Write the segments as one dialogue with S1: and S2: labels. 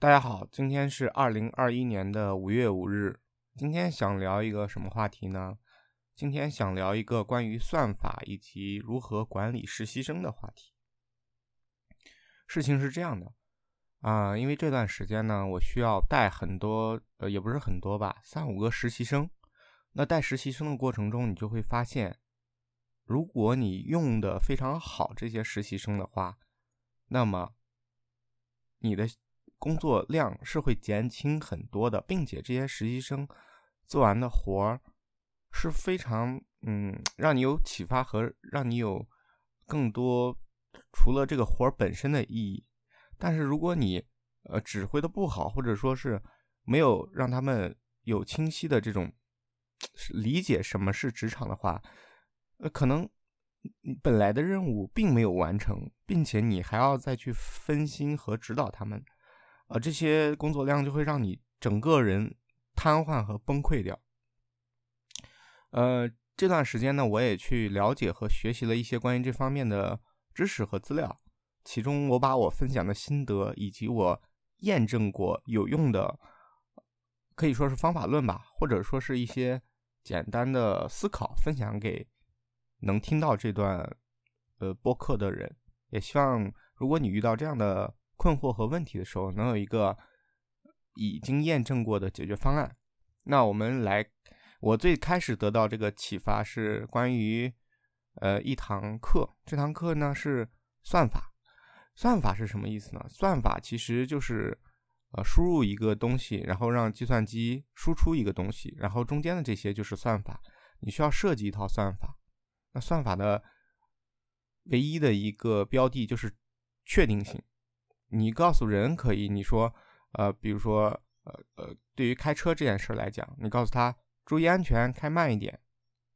S1: 大家好，今天是二零二一年的五月五日。今天想聊一个什么话题呢？今天想聊一个关于算法以及如何管理实习生的话题。事情是这样的啊，因为这段时间呢，我需要带很多，呃，也不是很多吧，三五个实习生。那带实习生的过程中，你就会发现，如果你用的非常好这些实习生的话，那么你的工作量是会减轻很多的，并且这些实习生做完的活儿是非常嗯，让你有启发和让你有更多除了这个活儿本身的意义。但是如果你呃指挥的不好，或者说是没有让他们有清晰的这种理解什么是职场的话，呃，可能本来的任务并没有完成，并且你还要再去分心和指导他们，呃，这些工作量就会让你整个人瘫痪和崩溃掉。呃，这段时间呢，我也去了解和学习了一些关于这方面的知识和资料，其中我把我分享的心得以及我验证过有用的，可以说是方法论吧，或者说是一些简单的思考，分享给能听到这段呃播客的人。也希望如果你遇到这样的困惑和问题的时候，能有一个已经验证过的解决方案。那我们来。我最开始得到这个启发是关于，呃，一堂课。这堂课呢是算法。算法是什么意思呢？算法其实就是，呃，输入一个东西，然后让计算机输出一个东西，然后中间的这些就是算法。你需要设计一套算法。那算法的唯一的一个标的就是确定性。你告诉人可以，你说，呃，比如说，呃呃，对于开车这件事来讲，你告诉他。注意安全，开慢一点。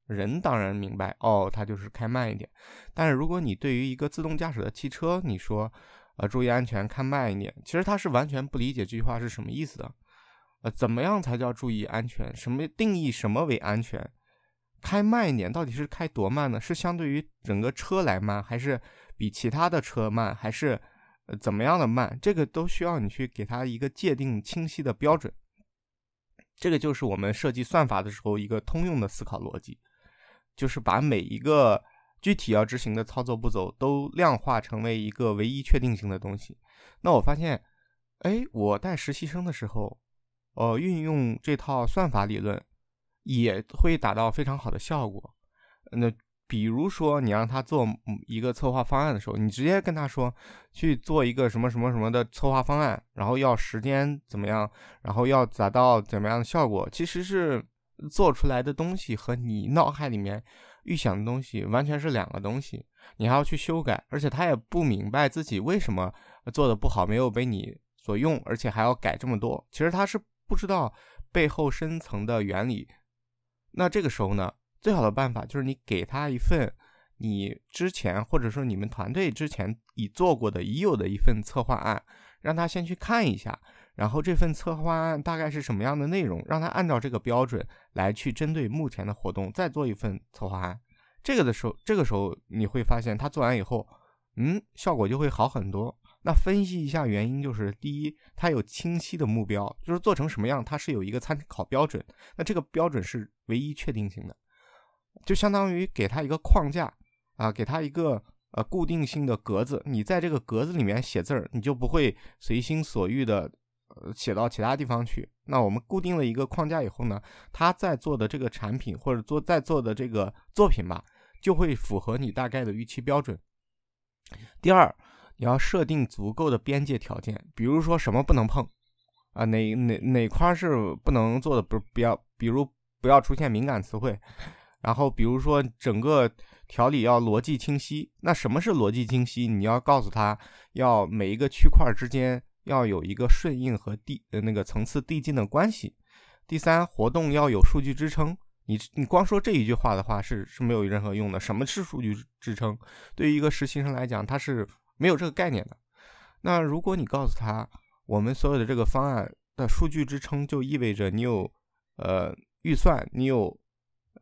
S1: 人当然明白哦，他就是开慢一点。但是如果你对于一个自动驾驶的汽车，你说，呃，注意安全，开慢一点，其实他是完全不理解这句话是什么意思的。呃，怎么样才叫注意安全？什么定义什么为安全？开慢一点到底是开多慢呢？是相对于整个车来慢，还是比其他的车慢，还是呃怎么样的慢？这个都需要你去给他一个界定清晰的标准。这个就是我们设计算法的时候一个通用的思考逻辑，就是把每一个具体要执行的操作步骤都量化成为一个唯一确定性的东西。那我发现，哎，我带实习生的时候，呃，运用这套算法理论也会达到非常好的效果。那。比如说，你让他做一个策划方案的时候，你直接跟他说去做一个什么什么什么的策划方案，然后要时间怎么样，然后要达到怎么样的效果，其实是做出来的东西和你脑海里面预想的东西完全是两个东西，你还要去修改，而且他也不明白自己为什么做的不好，没有被你所用，而且还要改这么多，其实他是不知道背后深层的原理。那这个时候呢？最好的办法就是你给他一份你之前或者说你们团队之前已做过的已有的一份策划案，让他先去看一下，然后这份策划案大概是什么样的内容，让他按照这个标准来去针对目前的活动再做一份策划案。这个的时候，这个时候你会发现他做完以后，嗯，效果就会好很多。那分析一下原因，就是第一，他有清晰的目标，就是做成什么样，他是有一个参考标准，那这个标准是唯一确定性的。就相当于给他一个框架啊，给他一个呃固定性的格子，你在这个格子里面写字儿，你就不会随心所欲的呃写到其他地方去。那我们固定了一个框架以后呢，他在做的这个产品或者做在做的这个作品吧，就会符合你大概的预期标准。第二，你要设定足够的边界条件，比如说什么不能碰啊，哪哪哪块是不能做的，不不要，比如不要出现敏感词汇。然后，比如说整个条理要逻辑清晰，那什么是逻辑清晰？你要告诉他，要每一个区块之间要有一个顺应和递呃那个层次递进的关系。第三，活动要有数据支撑。你你光说这一句话的话是是没有任何用的。什么是数据支撑？对于一个实习生来讲，他是没有这个概念的。那如果你告诉他，我们所有的这个方案的数据支撑，就意味着你有呃预算，你有。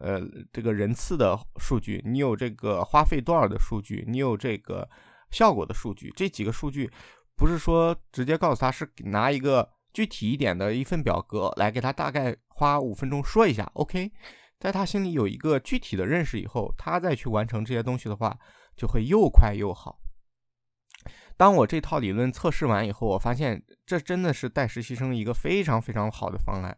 S1: 呃，这个人次的数据，你有这个花费多少的数据，你有这个效果的数据，这几个数据不是说直接告诉他，是拿一个具体一点的一份表格来给他大概花五分钟说一下，OK，在他心里有一个具体的认识以后，他再去完成这些东西的话，就会又快又好。当我这套理论测试完以后，我发现这真的是带实习生一个非常非常好的方案。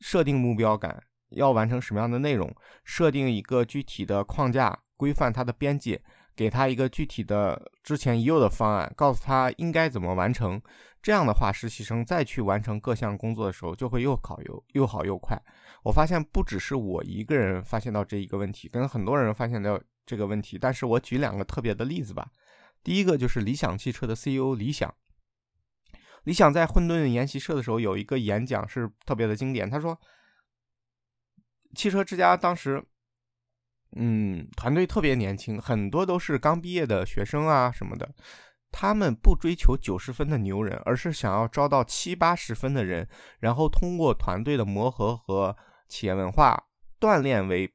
S1: 设定目标感，要完成什么样的内容，设定一个具体的框架，规范它的边界，给他一个具体的之前已有的方案，告诉他应该怎么完成。这样的话，实习生再去完成各项工作的时候，就会又考又又好又快。我发现不只是我一个人发现到这一个问题，跟很多人发现到这个问题。但是我举两个特别的例子吧。第一个就是理想汽车的 CEO 李想，李想在混沌研习社的时候有一个演讲是特别的经典。他说，汽车之家当时，嗯，团队特别年轻，很多都是刚毕业的学生啊什么的。他们不追求九十分的牛人，而是想要招到七八十分的人，然后通过团队的磨合和企业文化锻炼为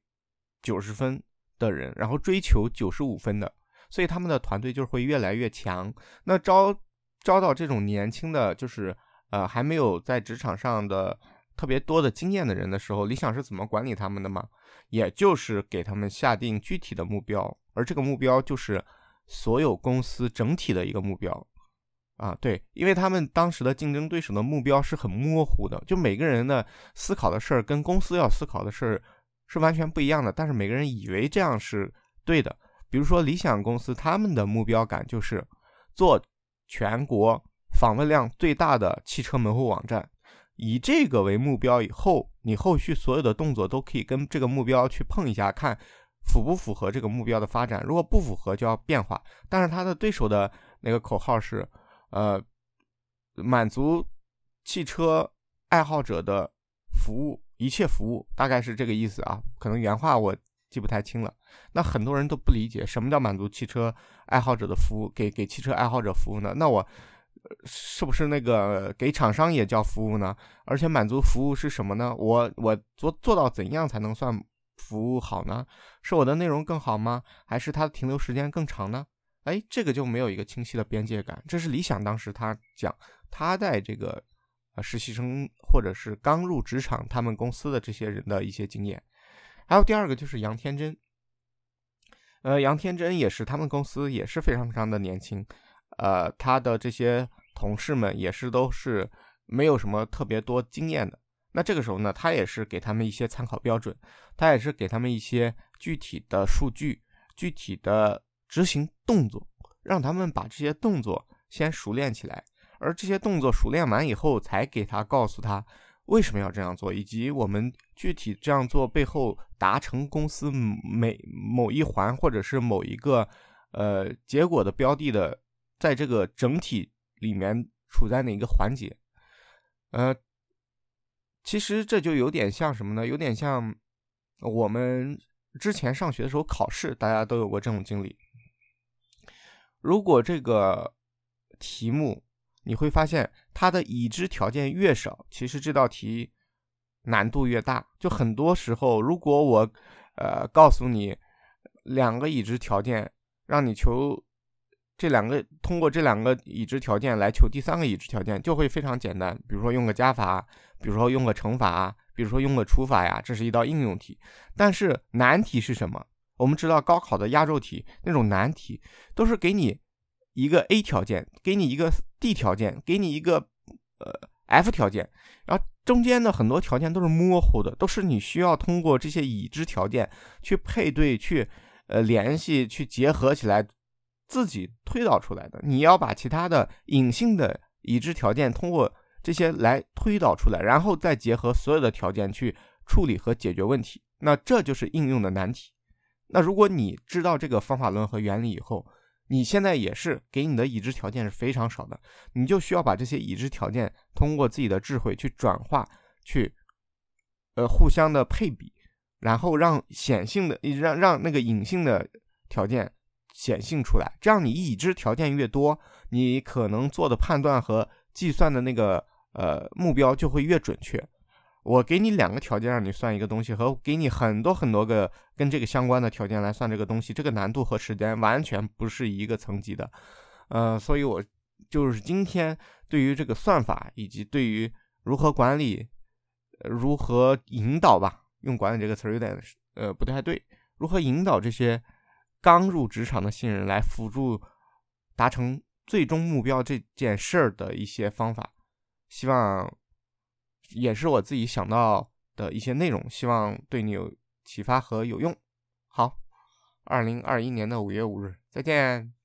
S1: 九十分的人，然后追求九十五分的。所以他们的团队就会越来越强。那招招到这种年轻的，就是呃还没有在职场上的特别多的经验的人的时候，理想是怎么管理他们的吗？也就是给他们下定具体的目标，而这个目标就是所有公司整体的一个目标啊。对，因为他们当时的竞争对手的目标是很模糊的，就每个人的思考的事儿跟公司要思考的事儿是完全不一样的，但是每个人以为这样是对的。比如说，理想公司他们的目标感就是做全国访问量最大的汽车门户网站，以这个为目标以后，你后续所有的动作都可以跟这个目标去碰一下，看符不符合这个目标的发展。如果不符合，就要变化。但是他的对手的那个口号是，呃，满足汽车爱好者的服务，一切服务，大概是这个意思啊。可能原话我。记不太清了，那很多人都不理解什么叫满足汽车爱好者的服务，给给汽车爱好者服务呢？那我是不是那个给厂商也叫服务呢？而且满足服务是什么呢？我我做做到怎样才能算服务好呢？是我的内容更好吗？还是它的停留时间更长呢？哎，这个就没有一个清晰的边界感。这是理想当时他讲他在这个呃实习生或者是刚入职场他们公司的这些人的一些经验。还有第二个就是杨天真，呃，杨天真也是他们公司也是非常非常的年轻，呃，他的这些同事们也是都是没有什么特别多经验的。那这个时候呢，他也是给他们一些参考标准，他也是给他们一些具体的数据、具体的执行动作，让他们把这些动作先熟练起来，而这些动作熟练完以后，才给他告诉他。为什么要这样做，以及我们具体这样做背后达成公司每某一环或者是某一个呃结果的标的的，在这个整体里面处在哪个环节？呃，其实这就有点像什么呢？有点像我们之前上学的时候考试，大家都有过这种经历。如果这个题目。你会发现，它的已知条件越少，其实这道题难度越大。就很多时候，如果我呃告诉你两个已知条件，让你求这两个通过这两个已知条件来求第三个已知条件，就会非常简单。比如说用个加法，比如说用个乘法，比如说用个除法呀，这是一道应用题。但是难题是什么？我们知道高考的压轴题那种难题都是给你。一个 A 条件，给你一个 D 条件，给你一个呃 F 条件，然后中间的很多条件都是模糊的，都是你需要通过这些已知条件去配对、去呃联系、去结合起来，自己推导出来的。你要把其他的隐性的已知条件通过这些来推导出来，然后再结合所有的条件去处理和解决问题。那这就是应用的难题。那如果你知道这个方法论和原理以后，你现在也是给你的已知条件是非常少的，你就需要把这些已知条件通过自己的智慧去转化，去呃互相的配比，然后让显性的让让那个隐性的条件显性出来。这样你已知条件越多，你可能做的判断和计算的那个呃目标就会越准确。我给你两个条件让你算一个东西，和给你很多很多个跟这个相关的条件来算这个东西，这个难度和时间完全不是一个层级的，呃，所以我就是今天对于这个算法以及对于如何管理、如何引导吧，用管理这个词儿有点呃不太对，如何引导这些刚入职场的新人来辅助达成最终目标这件事儿的一些方法，希望也是我自己想到的一些内容，希望对你有启发和有用。好，二零二一年的五月五日，再见。